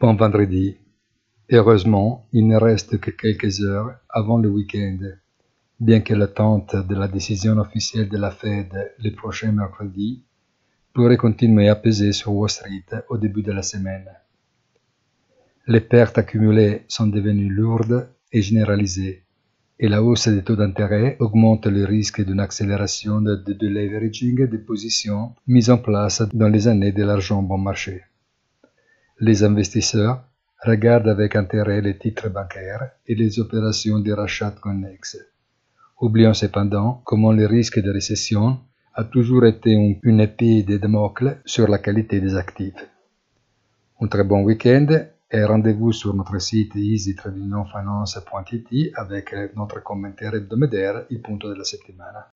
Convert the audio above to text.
Bon vendredi. Heureusement, il ne reste que quelques heures avant le week-end, bien que l'attente de la décision officielle de la Fed le prochain mercredi pourrait continuer à peser sur Wall Street au début de la semaine. Les pertes accumulées sont devenues lourdes et généralisées, et la hausse des taux d'intérêt augmente le risque d'une accélération de, de leveraging des positions mises en place dans les années de l'argent bon marché. Les investisseurs regardent avec intérêt les titres bancaires et les opérations de rachat connexes, oubliant cependant comment le risque de récession a toujours été une épée de Damoclès sur la qualité des actifs. Un très bon week-end et rendez-vous sur notre site easy-finance.it avec notre commentaire hebdomadaire Il punto della settimana.